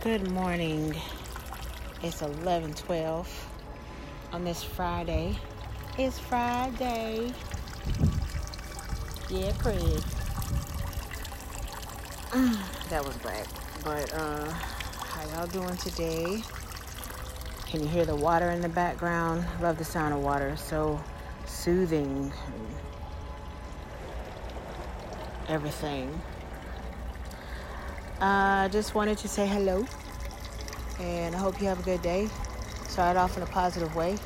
Good morning. It's 11:12 on this Friday. It's Friday. Yeah, Craig. that was black. But uh how y'all doing today? Can you hear the water in the background? Love the sound of water. So soothing. Everything. I uh, just wanted to say hello and I hope you have a good day. Start off in a positive way.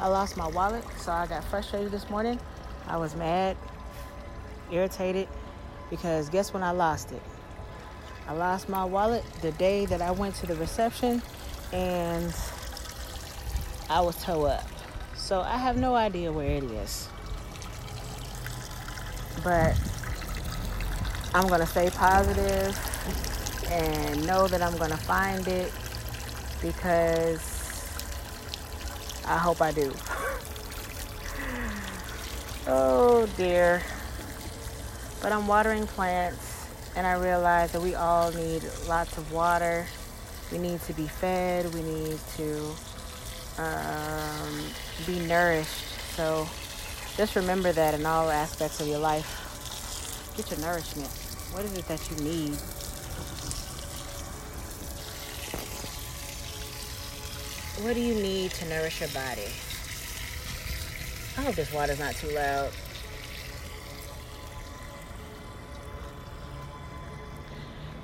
I lost my wallet, so I got frustrated this morning. I was mad, irritated, because guess when I lost it? I lost my wallet the day that I went to the reception and I was toe up. So I have no idea where it is. But I'm going to stay positive and know that I'm going to find it because I hope I do. oh dear. But I'm watering plants and I realize that we all need lots of water. We need to be fed. We need to um, be nourished. So just remember that in all aspects of your life. Get your nourishment. What is it that you need? What do you need to nourish your body? I hope this water's not too loud.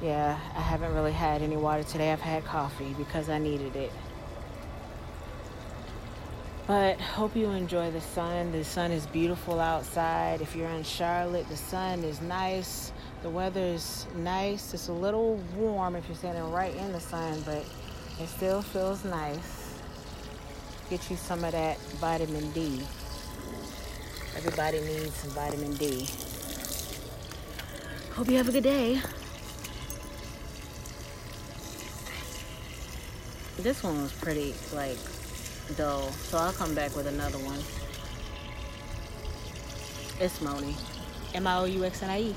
Yeah, I haven't really had any water today. I've had coffee because I needed it. But hope you enjoy the sun. The sun is beautiful outside. If you're in Charlotte, the sun is nice. The weather is nice. It's a little warm if you're standing right in the sun, but it still feels nice get you some of that vitamin D. Everybody needs some vitamin D. Hope you have a good day. This one was pretty, like, dull, so I'll come back with another one. It's Moni. M I O U X N I E.